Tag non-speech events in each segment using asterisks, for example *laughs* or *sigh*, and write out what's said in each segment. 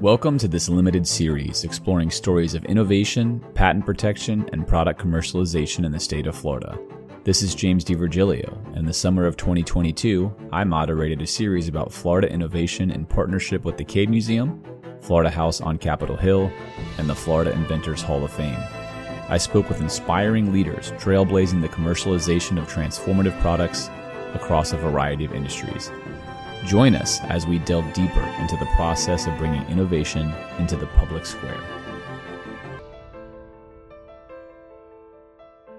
Welcome to this limited series exploring stories of innovation, patent protection, and product commercialization in the state of Florida. This is James DiVirgilio, in the summer of 2022, I moderated a series about Florida innovation in partnership with the Cade Museum, Florida House on Capitol Hill, and the Florida Inventors Hall of Fame. I spoke with inspiring leaders trailblazing the commercialization of transformative products across a variety of industries. Join us as we delve deeper into the process of bringing innovation into the public square.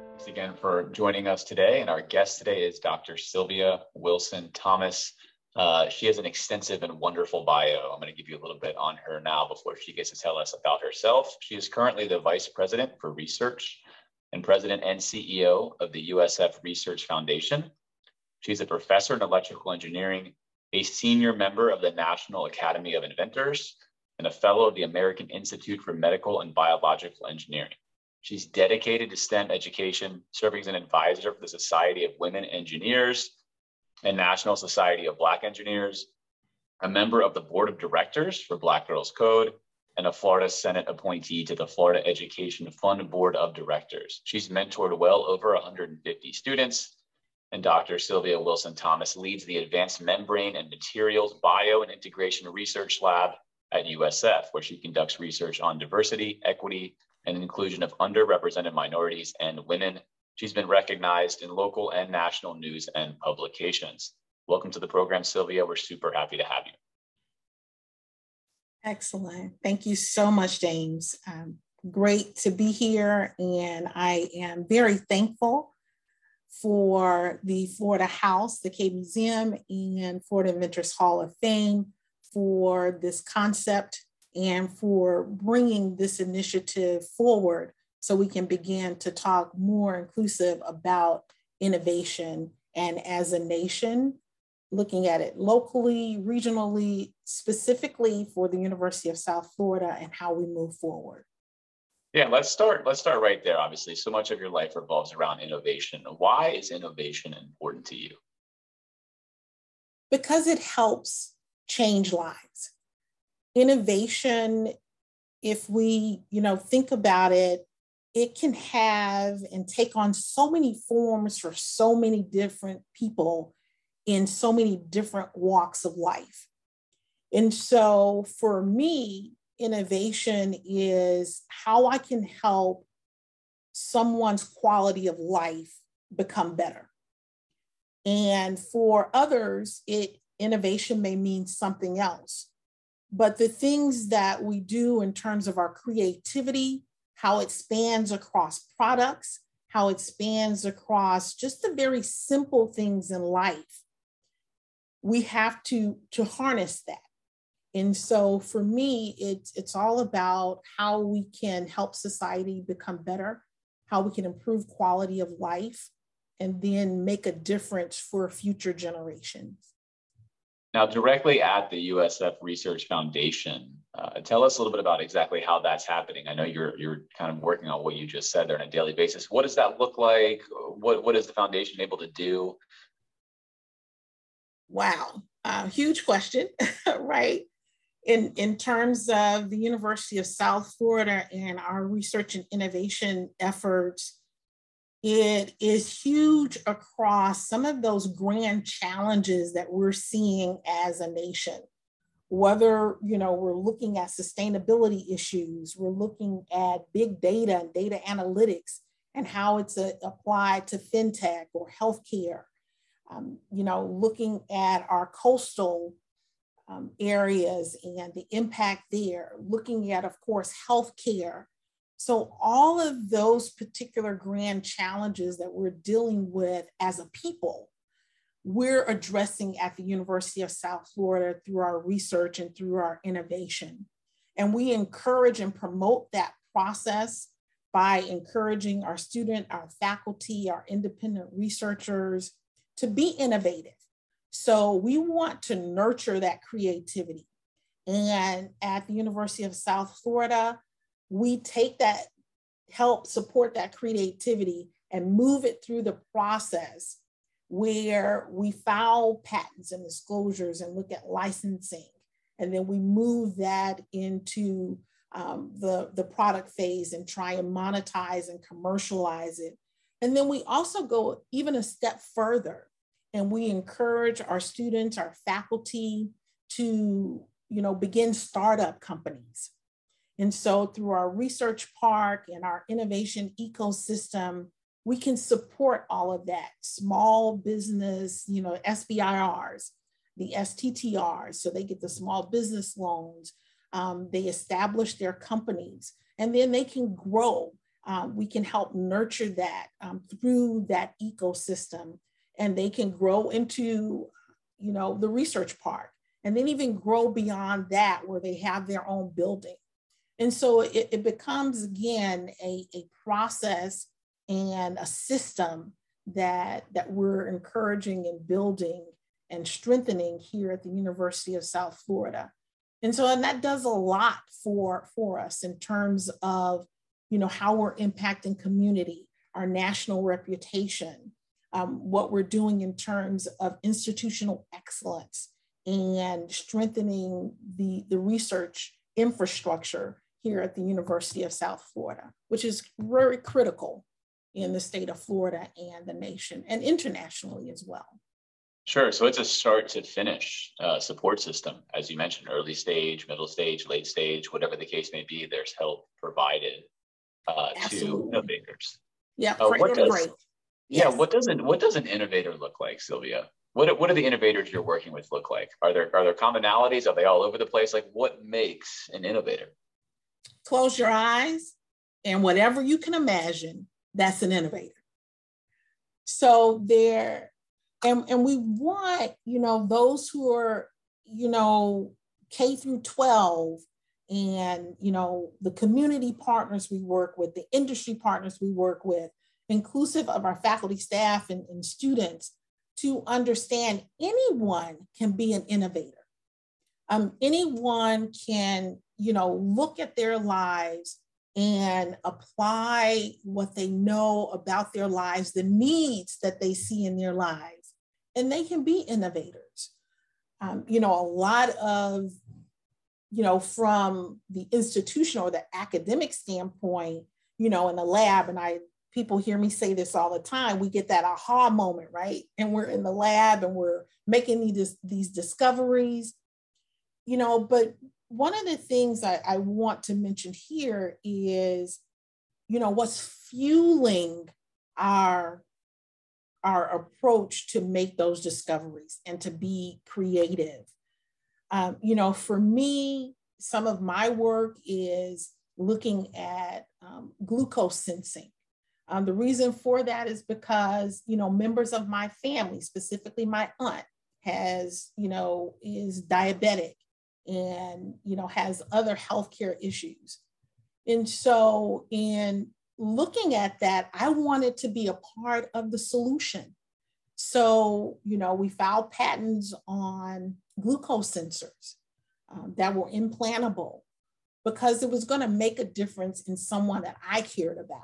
Thanks again for joining us today. And our guest today is Dr. Sylvia Wilson Thomas. Uh, she has an extensive and wonderful bio. I'm going to give you a little bit on her now before she gets to tell us about herself. She is currently the Vice President for Research and President and CEO of the USF Research Foundation. She's a professor in electrical engineering a senior member of the National Academy of Inventors, and a fellow of the American Institute for Medical and Biological Engineering. She's dedicated to STEM education, serving as an advisor for the Society of Women Engineers and National Society of Black Engineers, a member of the Board of Directors for Black Girls Code, and a Florida Senate appointee to the Florida Education Fund Board of Directors. She's mentored well over 150 students and Dr. Sylvia Wilson Thomas leads the Advanced Membrane and Materials Bio and Integration Research Lab at USF, where she conducts research on diversity, equity, and inclusion of underrepresented minorities and women. She's been recognized in local and national news and publications. Welcome to the program, Sylvia. We're super happy to have you. Excellent. Thank you so much, James. Um, great to be here, and I am very thankful for the Florida House, the Cade Museum, and Florida Inventors Hall of Fame for this concept and for bringing this initiative forward so we can begin to talk more inclusive about innovation and as a nation looking at it locally regionally specifically for the university of south florida and how we move forward yeah, let's start. Let's start right there. Obviously, so much of your life revolves around innovation. Why is innovation important to you? Because it helps change lives. Innovation, if we, you know, think about it, it can have and take on so many forms for so many different people in so many different walks of life. And so for me, innovation is how I can help someone's quality of life become better. And for others, it innovation may mean something else. But the things that we do in terms of our creativity, how it spans across products, how it spans across just the very simple things in life, we have to, to harness that. And so for me, it's, it's all about how we can help society become better, how we can improve quality of life, and then make a difference for future generations. Now, directly at the USF Research Foundation, uh, tell us a little bit about exactly how that's happening. I know you're you're kind of working on what you just said there on a daily basis. What does that look like? What what is the foundation able to do? Wow, uh, huge question, *laughs* right? In, in terms of the University of South Florida and our research and innovation efforts, it is huge across some of those grand challenges that we're seeing as a nation. Whether you know we're looking at sustainability issues, we're looking at big data and data analytics and how it's a, applied to fintech or healthcare. Um, you know, looking at our coastal um, areas and the impact there, looking at, of course, healthcare. So, all of those particular grand challenges that we're dealing with as a people, we're addressing at the University of South Florida through our research and through our innovation. And we encourage and promote that process by encouraging our student, our faculty, our independent researchers to be innovative so we want to nurture that creativity. And at the University of South Florida, we take that, help support that creativity and move it through the process where we file patents and disclosures and look at licensing and then we move that into um, the, the product phase and try and monetize and commercialize it. And then we also go even a step further and we encourage our students, our faculty to, you know, begin startup companies. And so through our research park and our innovation ecosystem, we can support all of that small business, you know, SBIRs, the STTRs, so they get the small business loans. Um, they establish their companies and then they can grow. Um, we can help nurture that um, through that ecosystem and they can grow into, you know, the research park and then even grow beyond that where they have their own building. And so it, it becomes again a, a process and a system that, that we're encouraging and building and strengthening here at the University of South Florida. And so, and that does a lot for, for us in terms of, you know, how we're impacting community, our national reputation, um, what we're doing in terms of institutional excellence and strengthening the, the research infrastructure here at the University of South Florida, which is very critical in the state of Florida and the nation and internationally as well. Sure. So it's a start to finish uh, support system, as you mentioned, early stage, middle stage, late stage, whatever the case may be. There's help provided uh, to innovators. Yeah, uh, what does, great. Yeah, yes. what does an what does an innovator look like, Sylvia? What what do the innovators you're working with look like? Are there are there commonalities? Are they all over the place? Like, what makes an innovator? Close your eyes, and whatever you can imagine, that's an innovator. So there, and, and we want, you know, those who are, you know, K through 12 and, you know, the community partners we work with, the industry partners we work with, inclusive of our faculty, staff, and, and students, to understand anyone can be an innovator. Um, anyone can, you know, look at their lives and apply what they know about their lives, the needs that they see in their lives, and they can be innovators. Um, you know, a lot of, you know, from the institutional or the academic standpoint, you know, in the lab, and I people hear me say this all the time, we get that aha moment, right? And we're in the lab and we're making these, these discoveries, you know, but one of the things I, I want to mention here is, you know, what's fueling our our approach to make those discoveries and to be creative. Um, you know, for me, some of my work is looking at um, glucose sensing. Um, the reason for that is because, you know, members of my family, specifically my aunt, has, you know, is diabetic and you know has other healthcare issues. And so in looking at that i wanted to be a part of the solution. So you know we filed patents on glucose sensors um, that were implantable because it was going to make a difference in someone that i cared about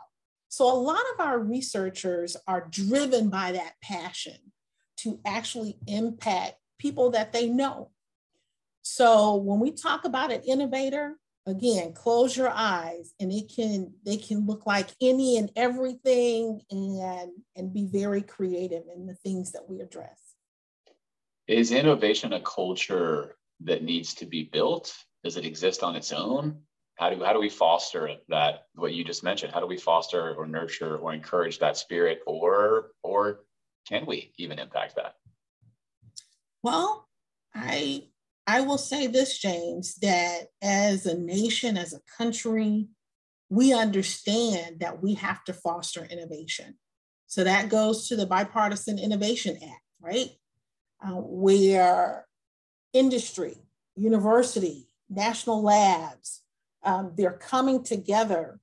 so a lot of our researchers are driven by that passion to actually impact people that they know so when we talk about an innovator, again, close your eyes and it can they can look like any and everything and and be very creative in the things that we address. Is innovation a culture that needs to be built? Does it exist on its own? How do how do we foster that what you just mentioned? How do we foster or nurture or encourage that spirit or or can we even impact that? Well, I I will say this, James, that as a nation, as a country, we understand that we have to foster innovation. So that goes to the Bipartisan Innovation Act, right? Uh, where industry, university, national labs, um, they're coming together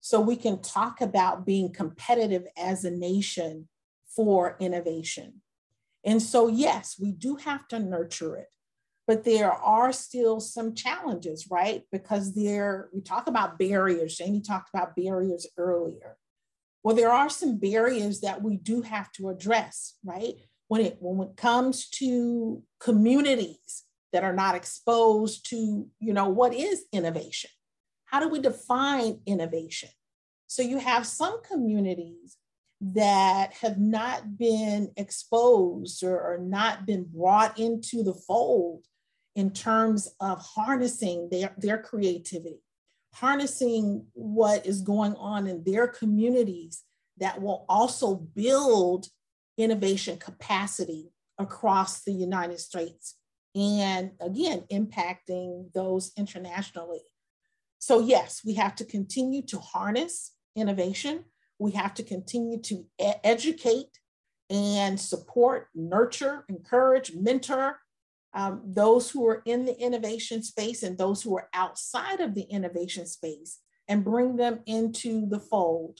so we can talk about being competitive as a nation for innovation. And so, yes, we do have to nurture it but there are still some challenges, right? Because there, we talk about barriers. Jamie talked about barriers earlier. Well, there are some barriers that we do have to address, right? When it when it comes to communities that are not exposed to, you know, what is innovation? How do we define innovation? So you have some communities that have not been exposed or, or not been brought into the fold in terms of harnessing their, their creativity, harnessing what is going on in their communities that will also build innovation capacity across the United States and again, impacting those internationally. So, yes, we have to continue to harness innovation. We have to continue to e- educate and support, nurture, encourage, mentor um, those who are in the innovation space and those who are outside of the innovation space and bring them into the fold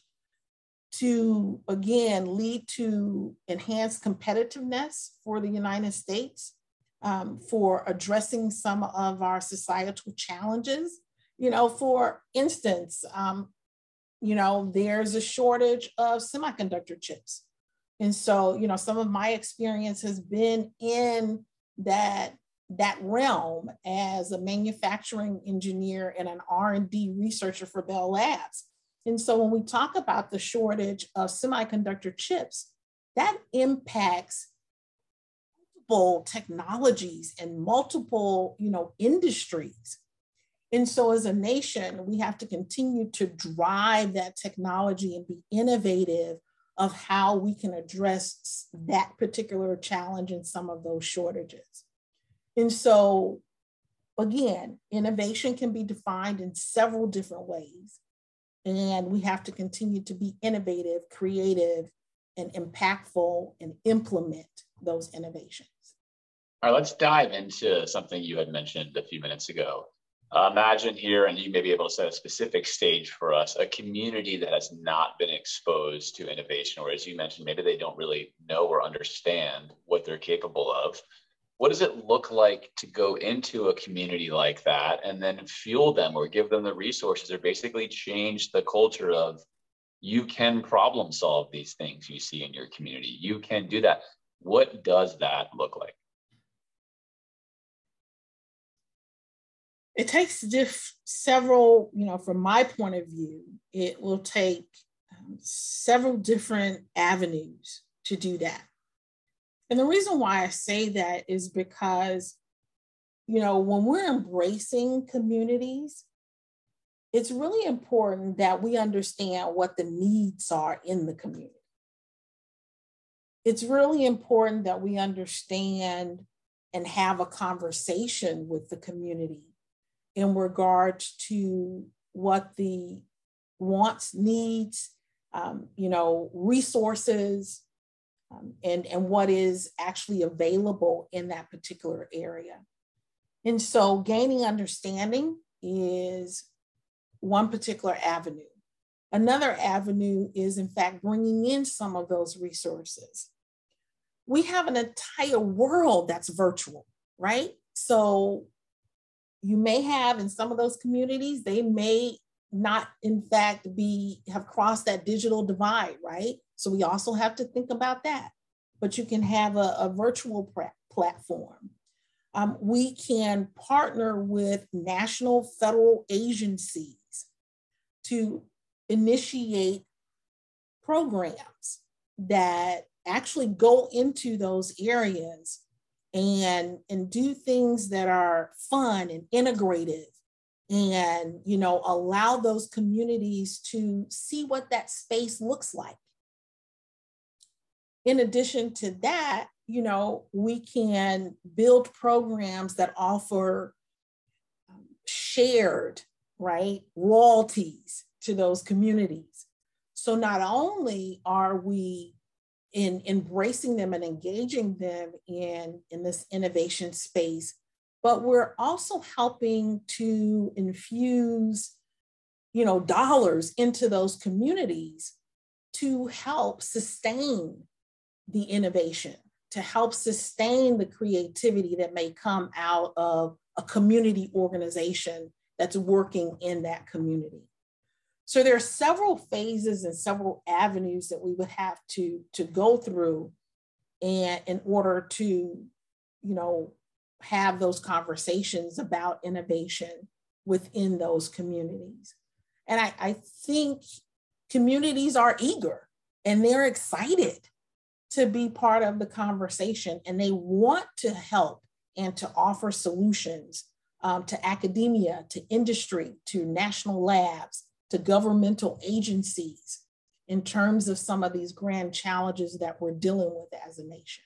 to, again, lead to enhanced competitiveness for the United States, um, for addressing some of our societal challenges. You know, for instance, um, you know, there's a shortage of semiconductor chips. And so, you know, some of my experience has been in that that realm as a manufacturing engineer and an R&D researcher for Bell Labs. And so when we talk about the shortage of semiconductor chips, that impacts multiple technologies and multiple, you know, industries. And so as a nation, we have to continue to drive that technology and be innovative of how we can address that particular challenge and some of those shortages. And so, again, innovation can be defined in several different ways. And we have to continue to be innovative, creative, and impactful and implement those innovations. All right, let's dive into something you had mentioned a few minutes ago uh, imagine here, and you may be able to set a specific stage for us, a community that has not been exposed to innovation, or as you mentioned, maybe they don't really know or understand what they're capable of. What does it look like to go into a community like that and then fuel them or give them the resources or basically change the culture of you can problem solve these things you see in your community? You can do that. What does that look like? It takes diff- several, you know, from my point of view, it will take um, several different avenues to do that. And the reason why I say that is because, you know, when we're embracing communities, it's really important that we understand what the needs are in the community. It's really important that we understand and have a conversation with the community in regards to what the wants, needs, um, you know, resources, um, and, and what is actually available in that particular area. And so gaining understanding is one particular avenue. Another avenue is, in fact, bringing in some of those resources. We have an entire world that's virtual, right? So you may have in some of those communities, they may not in fact be have crossed that digital divide, right? So we also have to think about that. But you can have a, a virtual platform. Um, we can partner with national federal agencies to initiate programs that actually go into those areas and and do things that are fun and integrative and you know allow those communities to see what that space looks like. In addition to that you know we can build programs that offer um, shared right royalties to those communities. So not only are we in embracing them and engaging them in, in this innovation space, but we're also helping to infuse you know dollars into those communities to help sustain the innovation to help sustain the creativity that may come out of a community organization that's working in that community so there are several phases and several avenues that we would have to, to go through and in order to, you know, have those conversations about innovation within those communities. And I, I think communities are eager and they're excited to be part of the conversation and they want to help and to offer solutions um, to academia, to industry, to national labs, to governmental agencies in terms of some of these grand challenges that we're dealing with as a nation.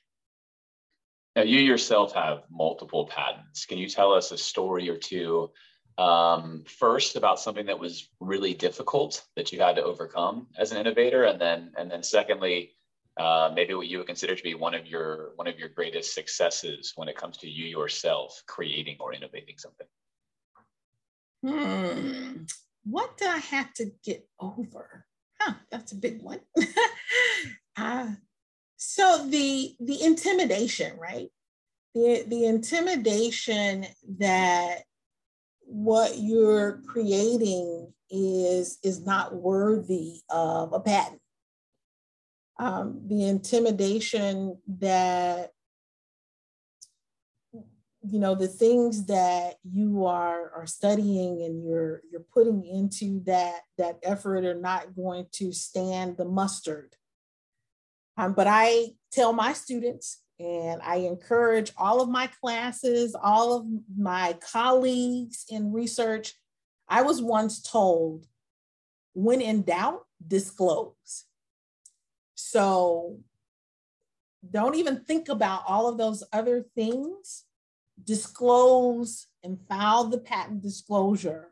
Now, you yourself have multiple patents. Can you tell us a story or two um, first about something that was really difficult that you had to overcome as an innovator, and then and then secondly, uh, maybe what you would consider to be one of your one of your greatest successes when it comes to you yourself creating or innovating something. Hmm. What do I have to get over? Huh, that's a big one. *laughs* uh, so the the intimidation, right? The the intimidation that what you're creating is is not worthy of a patent. Um, the intimidation that you know the things that you are are studying and you're you're putting into that that effort are not going to stand the mustard um, but i tell my students and I encourage all of my classes, all of my colleagues in research. I was once told, when in doubt, disclose. So don't even think about all of those other things. Disclose and file the patent disclosure.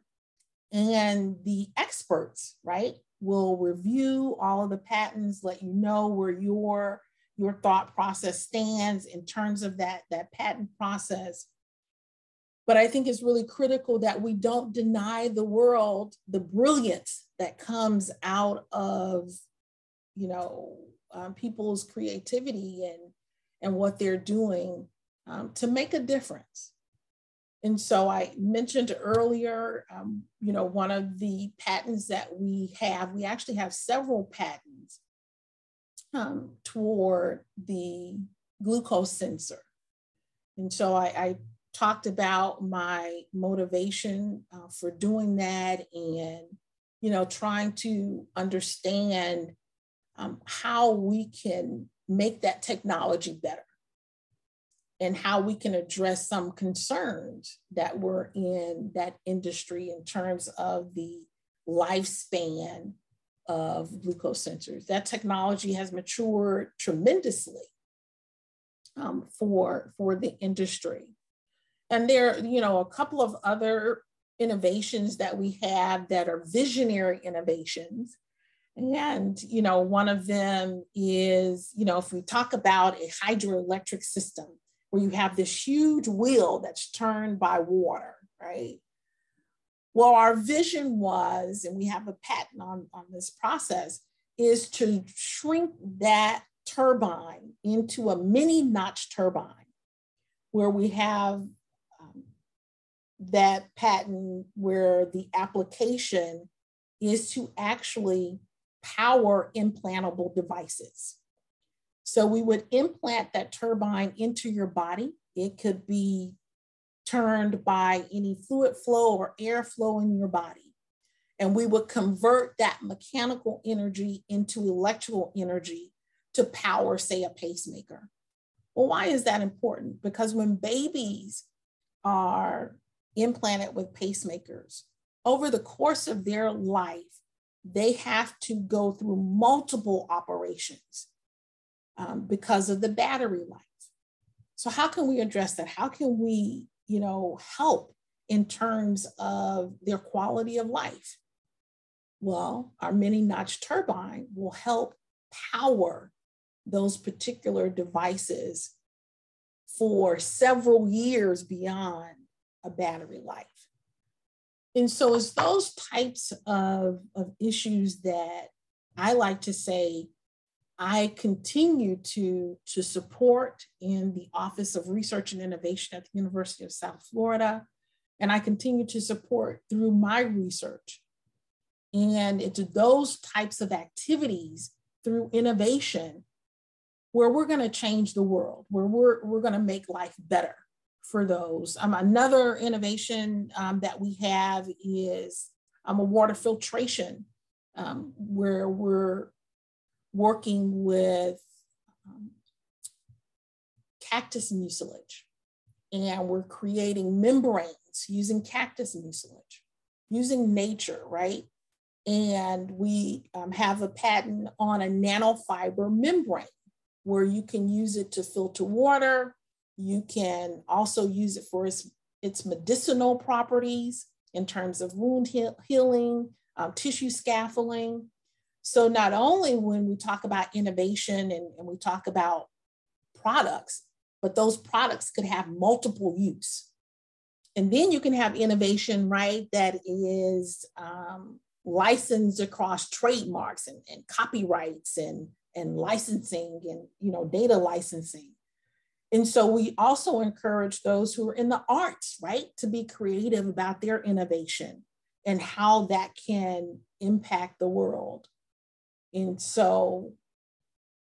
And the experts, right, will review all of the patents, let you know where your your thought process stands in terms of that, that patent process. But I think it's really critical that we don't deny the world the brilliance that comes out of, you know, um, people's creativity and, and what they're doing um, to make a difference. And so I mentioned earlier, um, you know, one of the patents that we have, we actually have several patents um, toward the glucose sensor. And so I, I talked about my motivation uh, for doing that and, you know, trying to understand um, how we can make that technology better and how we can address some concerns that were in that industry in terms of the lifespan of glucose sensors. That technology has matured tremendously um, for, for the industry. And there, you know, a couple of other innovations that we have that are visionary innovations. And, you know, one of them is, you know, if we talk about a hydroelectric system where you have this huge wheel that's turned by water, right? Well, our vision was, and we have a patent on, on this process, is to shrink that turbine into a mini notch turbine where we have um, that patent where the application is to actually power implantable devices. So we would implant that turbine into your body. It could be turned by any fluid flow or airflow in your body. And we would convert that mechanical energy into electrical energy to power, say, a pacemaker. Well, why is that important? Because when babies are implanted with pacemakers, over the course of their life, they have to go through multiple operations um, because of the battery life. So, how can we address that? How can we you know, help in terms of their quality of life? Well, our mini notch turbine will help power those particular devices for several years beyond a battery life. And so it's those types of, of issues that I like to say I continue to, to support in the Office of Research and Innovation at the University of South Florida. And I continue to support through my research. And it's those types of activities through innovation where we're going to change the world, where we're, we're going to make life better for those. Um, another innovation um, that we have is um, a water filtration, um, where we're working with um, cactus mucilage, and we're creating membranes using cactus mucilage, using nature, right? And we um, have a patent on a nanofiber membrane where you can use it to filter water. You can also use it for its, its medicinal properties in terms of wound he- healing, um, tissue scaffolding. So, not only when we talk about innovation and, and we talk about products, but those products could have multiple use. And then you can have innovation, right, that is um, licensed across trademarks and, and copyrights and, and licensing and you know data licensing. And so we also encourage those who are in the arts, right, to be creative about their innovation and how that can impact the world. And so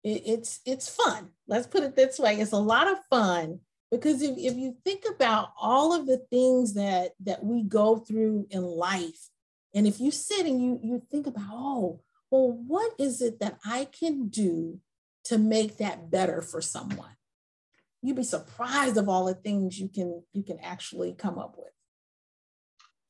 it, it's it's fun. Let's put it this way: it's a lot of fun because if, if you think about all of the things that that we go through in life and if you sit and you you think about oh well what is it that i can do to make that better for someone you'd be surprised of all the things you can you can actually come up with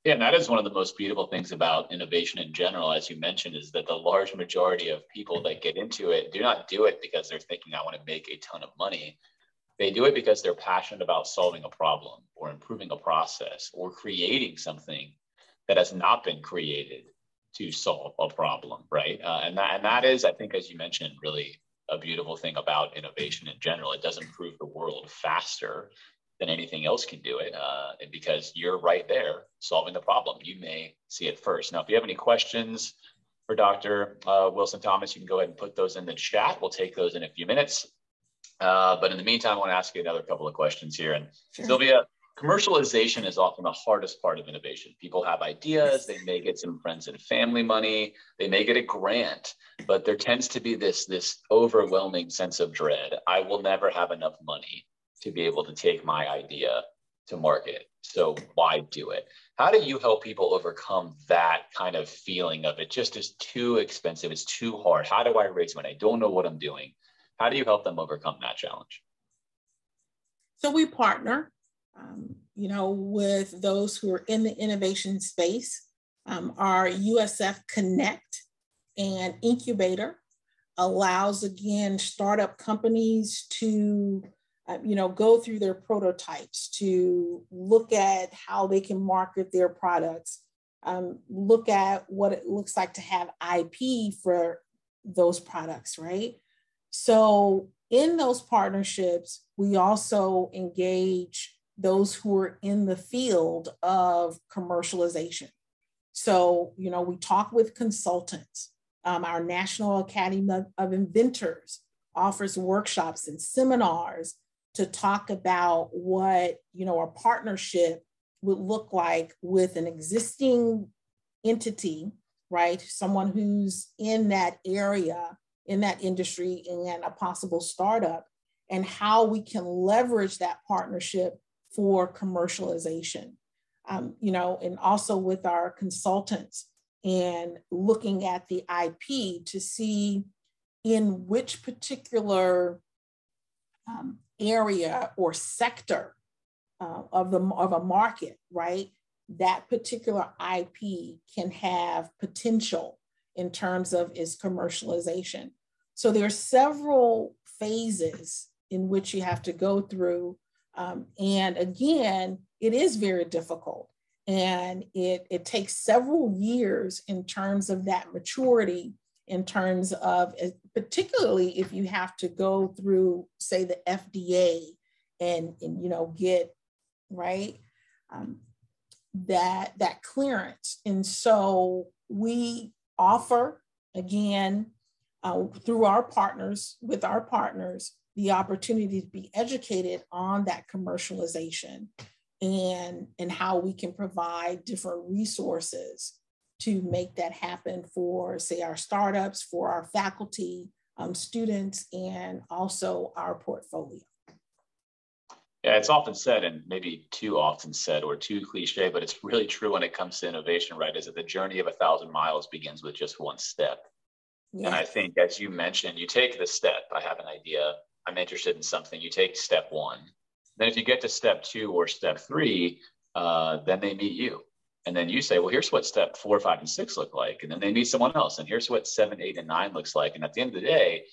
yeah, and that is one of the most beautiful things about innovation in general, as you mentioned, is that the large majority of people that get into it do not do it because they're thinking, I want to make a ton of money. They do it because they're passionate about solving a problem or improving a process or creating something that has not been created to solve a problem, right? Uh, and that and that is, I think, as you mentioned, really a beautiful thing about innovation in general. It does improve the world faster than anything else can do it uh, because you're right there solving the problem. You may see it first. Now, if you have any questions for Dr. Uh, Wilson Thomas, you can go ahead and put those in the chat. We'll take those in a few minutes. Uh, but in the meantime, I want to ask you another couple of questions here. And sure. Sylvia, commercialization is often the hardest part of innovation. People have ideas, they may get some friends and family money, they may get a grant, but there tends to be this, this overwhelming sense of dread. I will never have enough money to be able to take my idea to market. So why do it? How do you help people overcome that kind of feeling of it just is too expensive, it's too hard? How do I raise money? I don't know what I'm doing. How do you help them overcome that challenge? So we partner, um, you know, with those who are in the innovation space. Um, our USF Connect and Incubator allows again startup companies to you know go through their prototypes to look at how they can market their products um, look at what it looks like to have ip for those products right so, in those partnerships, we also engage those who are in the field of commercialization. So, you know, we talk with consultants. Um, our National Academy of Inventors offers workshops and seminars to talk about what, you know, a partnership would look like with an existing entity, right? Someone who's in that area in that industry and a possible startup, and how we can leverage that partnership for commercialization. Um, you know, and also with our consultants and looking at the IP to see in which particular um, area or sector uh, of the of a market, right? That particular IP can have potential in terms of its commercialization. So there are several phases in which you have to go through. Um, and again, it is very difficult. And it, it takes several years in terms of that maturity, in terms of, particularly if you have to go through, say, the FDA and, and you know, get, right, um, that, that clearance. And so we offer, again, uh, through our partners, with our partners, the opportunity to be educated on that commercialization and, and how we can provide different resources to make that happen for, say, our startups, for our faculty, um, students, and also our portfolio. Yeah, it's often said, and maybe too often said or too cliche, but it's really true when it comes to innovation, right? Is that the journey of a thousand miles begins with just one step. Yeah. And I think, as you mentioned, you take the step. I have an idea. I'm interested in something. You take step one. Then, if you get to step two or step three, uh, then they meet you. And then you say, well, here's what step four, five, and six look like. And then they meet someone else. And here's what seven, eight, and nine looks like. And at the end of the day,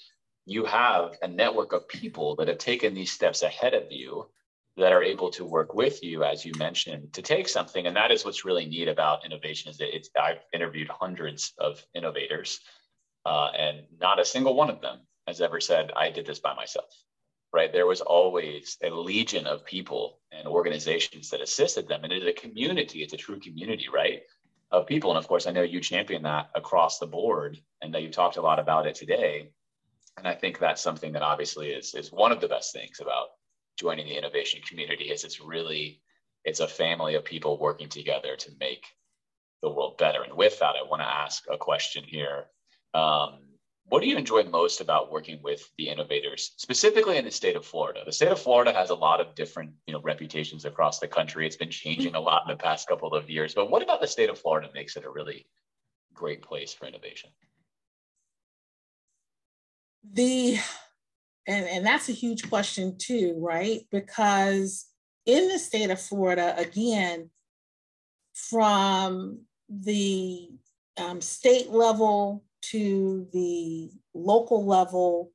you have a network of people that have taken these steps ahead of you that are able to work with you, as you mentioned, to take something. And that is what's really neat about innovation is that it's, I've interviewed hundreds of innovators uh, and not a single one of them has ever said, I did this by myself right? There was always a legion of people and organizations that assisted them. And it is a community, it's a true community, right? Of people. And of course, I know you champion that across the board and that you talked a lot about it today. And I think that's something that obviously is, is one of the best things about joining the innovation community is it's really, it's a family of people working together to make the world better. And with that, I want to ask a question here. Um, what do you enjoy most about working with the innovators, specifically in the state of Florida? The state of Florida has a lot of different, you know, reputations across the country. It's been changing a lot in the past couple of years. But what about the state of Florida makes it a really great place for innovation? The and, and that's a huge question too, right? Because in the state of Florida, again, from the um, state level to the local level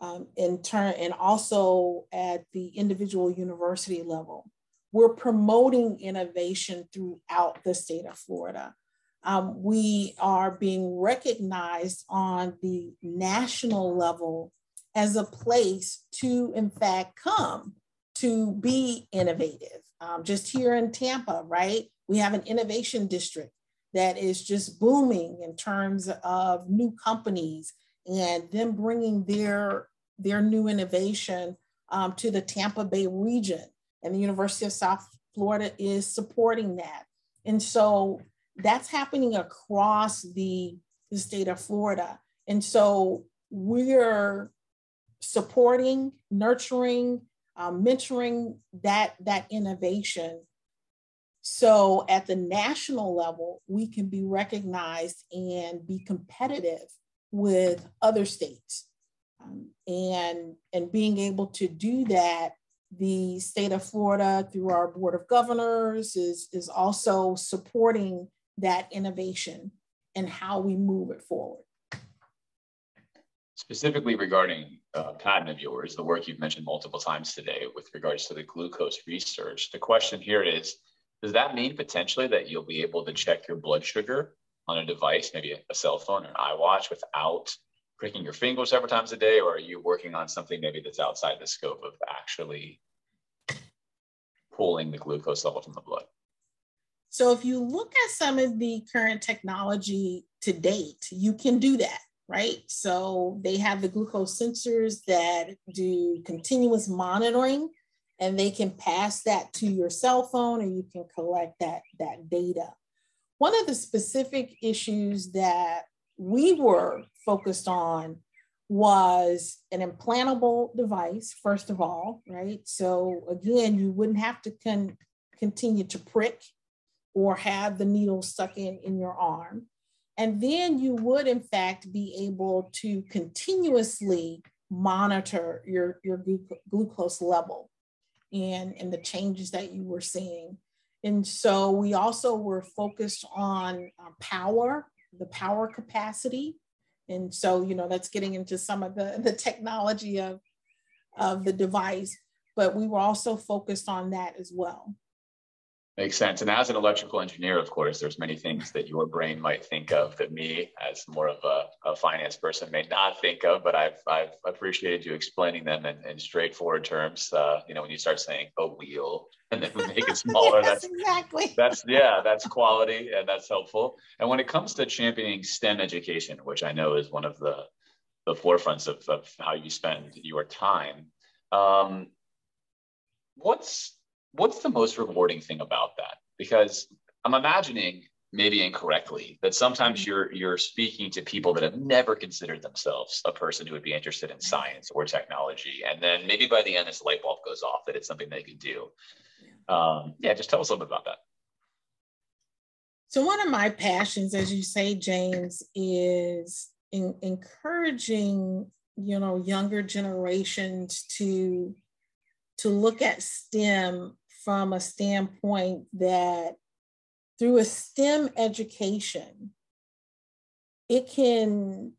um, in turn and also at the individual university level. We're promoting innovation throughout the state of Florida. Um, we are being recognized on the national level as a place to, in fact, come to be innovative. Um, just here in Tampa, right? We have an innovation district that is just booming in terms of new companies and them bringing their their new innovation um, to the Tampa Bay region. And the University of South Florida is supporting that. And so that's happening across the, the state of Florida. And so we're supporting, nurturing, um, mentoring that, that innovation so at the national level, we can be recognized and be competitive with other states. Um, and, and being able to do that, the state of Florida through our board of governors is, is also supporting that innovation and how we move it forward. Specifically regarding uh, patent of yours, the work you've mentioned multiple times today with regards to the glucose research, the question here is, does that mean potentially that you'll be able to check your blood sugar on a device, maybe a cell phone or an iWatch, without pricking your fingers several times a day? Or are you working on something maybe that's outside the scope of actually pulling the glucose level from the blood? So, if you look at some of the current technology to date, you can do that, right? So, they have the glucose sensors that do continuous monitoring and they can pass that to your cell phone and you can collect that, that data. One of the specific issues that we were focused on was an implantable device, first of all, right? So again, you wouldn't have to con- continue to prick or have the needle stuck in in your arm. And then you would, in fact, be able to continuously monitor your, your glucose level and, and the changes that you were seeing. And so we also were focused on uh, power, the power capacity. And so, you know, that's getting into some of the, the technology of, of the device, but we were also focused on that as well. Makes sense. And as an electrical engineer, of course, there's many things that your brain might think of that me, as more of a, a finance person, may not think of. But I've I've appreciated you explaining them in, in straightforward terms. Uh, you know, when you start saying a wheel and then make it *laughs* smaller, yes, that's exactly that's yeah, that's quality and that's helpful. And when it comes to championing STEM education, which I know is one of the the forefronts of, of how you spend your time, um, what's what's the most rewarding thing about that? Because I'm imagining maybe incorrectly that sometimes mm-hmm. you're you're speaking to people that have never considered themselves a person who would be interested in science or technology and then maybe by the end this light bulb goes off that it's something they can do um, yeah just tell us a little bit about that so one of my passions as you say james is in encouraging you know younger generations to to look at stem from a standpoint that through a STEM education, it can,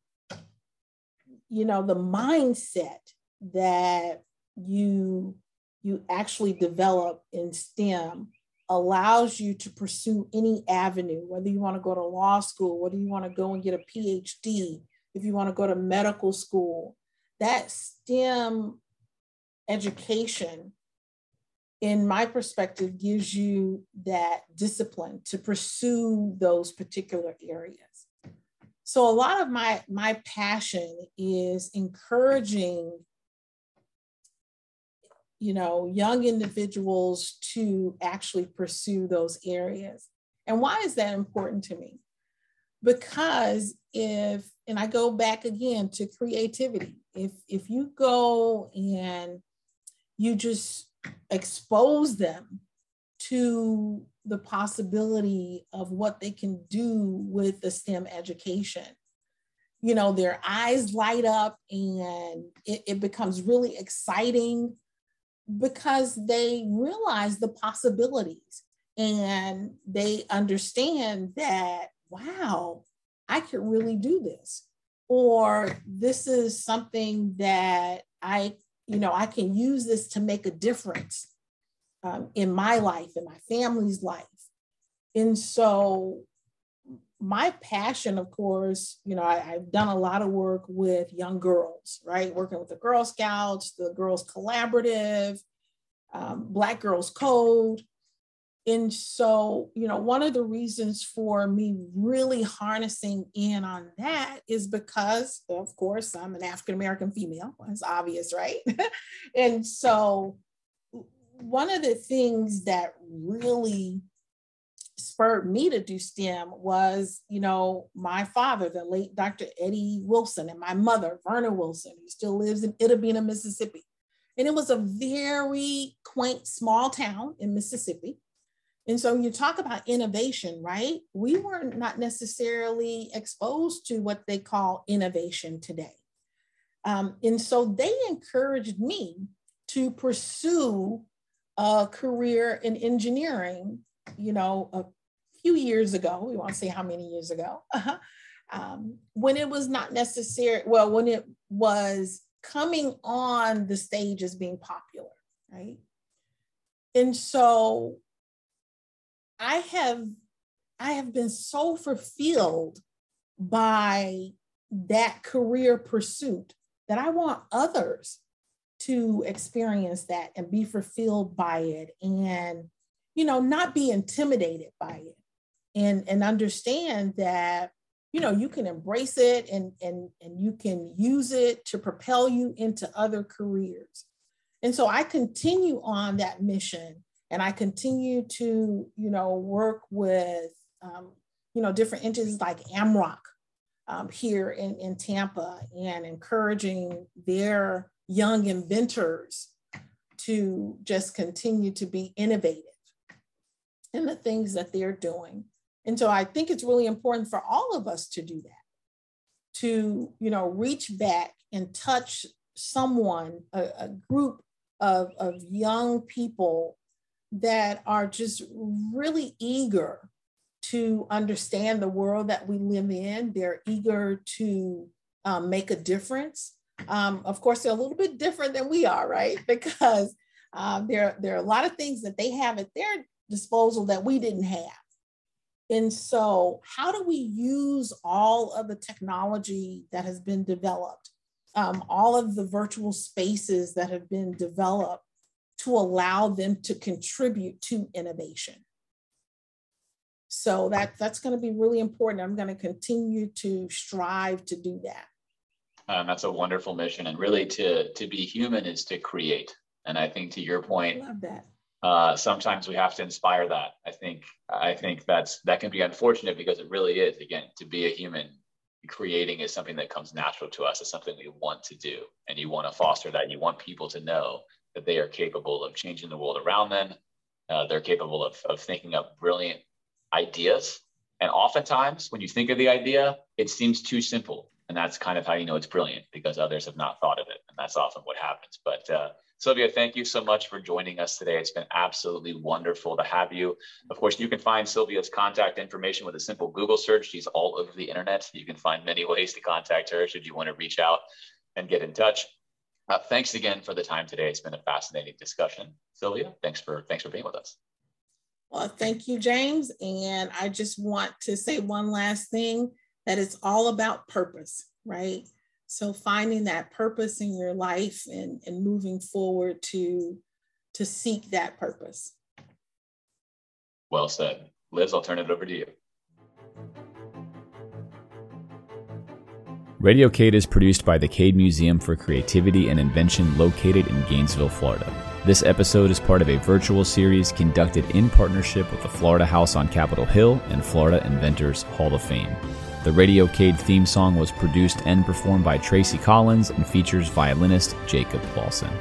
you know, the mindset that you you actually develop in STEM allows you to pursue any avenue, whether you want to go to law school, whether you want to go and get a PhD, if you want to go to medical school. That STEM education in my perspective, gives you that discipline to pursue those particular areas. So a lot of my, my passion is encouraging you know, young individuals to actually pursue those areas. And why is that important to me? Because if, and I go back again to creativity, if if you go and you just expose them to the possibility of what they can do with the STEM education. You know, their eyes light up and it, it becomes really exciting because they realize the possibilities and they understand that, wow, I could really do this. Or this is something that I you know, I can use this to make a difference um, in my life, in my family's life. And so, my passion, of course, you know, I, have done a lot of work with young girls, right? Working with the Girl Scouts, the Girls Collaborative, um, Black Girls Code. And so, you know, one of the reasons for me really harnessing in on that is because, of course, I'm an African American female. It's obvious, right? *laughs* and so, one of the things that really spurred me to do STEM was, you know, my father, the late Dr. Eddie Wilson, and my mother, Verna Wilson, who still lives in Itta Bena, Mississippi. And it was a very quaint small town in Mississippi. And so when you talk about innovation, right? We were not necessarily exposed to what they call innovation today. Um, and so they encouraged me to pursue a career in engineering, you know, a few years ago. We won't say how many years ago, *laughs* um, when it was not necessary, well, when it was coming on the stage as being popular, right? And so I have I have been so fulfilled by that career pursuit that I want others to experience that and be fulfilled by it and you know not be intimidated by it and and understand that you know you can embrace it and and and you can use it to propel you into other careers. And so i continue on that mission and I continue to, you know, work with, um, you know, different entities like AMROC um, here in, in Tampa and encouraging their young inventors to just continue to be innovative in the things that they're doing. And so I think it's really important for all of us to do that, to, you know, reach back and touch someone, a, a group of, of young people that are just really eager to understand the world that we live in. They're eager to um, make a difference. Um, of course, they're a little bit different than we are, right? *laughs* Because uh, there, there are a lot of things that they have at their disposal that we didn't have. And so, how do we use all of the technology that has been developed, um, all of the virtual spaces that have been developed to allow them to contribute to innovation. So that, that's going to be really important. I'm going to continue to strive to do that. Um, that's a wonderful mission. And really to, to be human is to create. And I think to your point, I love that. uh, sometimes we have to inspire that. I think I think that's that can be unfortunate because it really is. Again, to be a human, creating is something that comes natural to us. It's something we want to do, and you want to foster that. You want people to know that they are capable of changing the world around them. Uh, they're capable of of thinking up brilliant ideas. And oftentimes, when you think of the idea, it seems too simple, and that's kind of how you know it's brilliant because others have not thought of it, and that's often what happens. But uh, Sylvia, thank you so much for joining us today. It's been absolutely wonderful to have you. Of course, you can find Sylvia's contact information with a simple Google search. She's all over the internet. You can find many ways to contact her should you want to reach out and get in touch. Uh, thanks again for the time today. It's been a fascinating discussion. Sylvia, thanks for thanks for being with us. Well, thank you, James. And I just want to say one last thing that it's all about purpose, right? So finding that purpose in your life and, and moving forward to, to seek that purpose. Well said. Liz, I'll turn it over to you. Radio Cade is produced by the Cade Museum for Creativity and Invention located in Gainesville, Florida. This episode is part of a virtual series conducted in partnership with the Florida House on Capitol Hill and Florida Inventors Hall of Fame. The Radio Cade theme song was produced and performed by Tracy Collins and features violinist Jacob Paulson.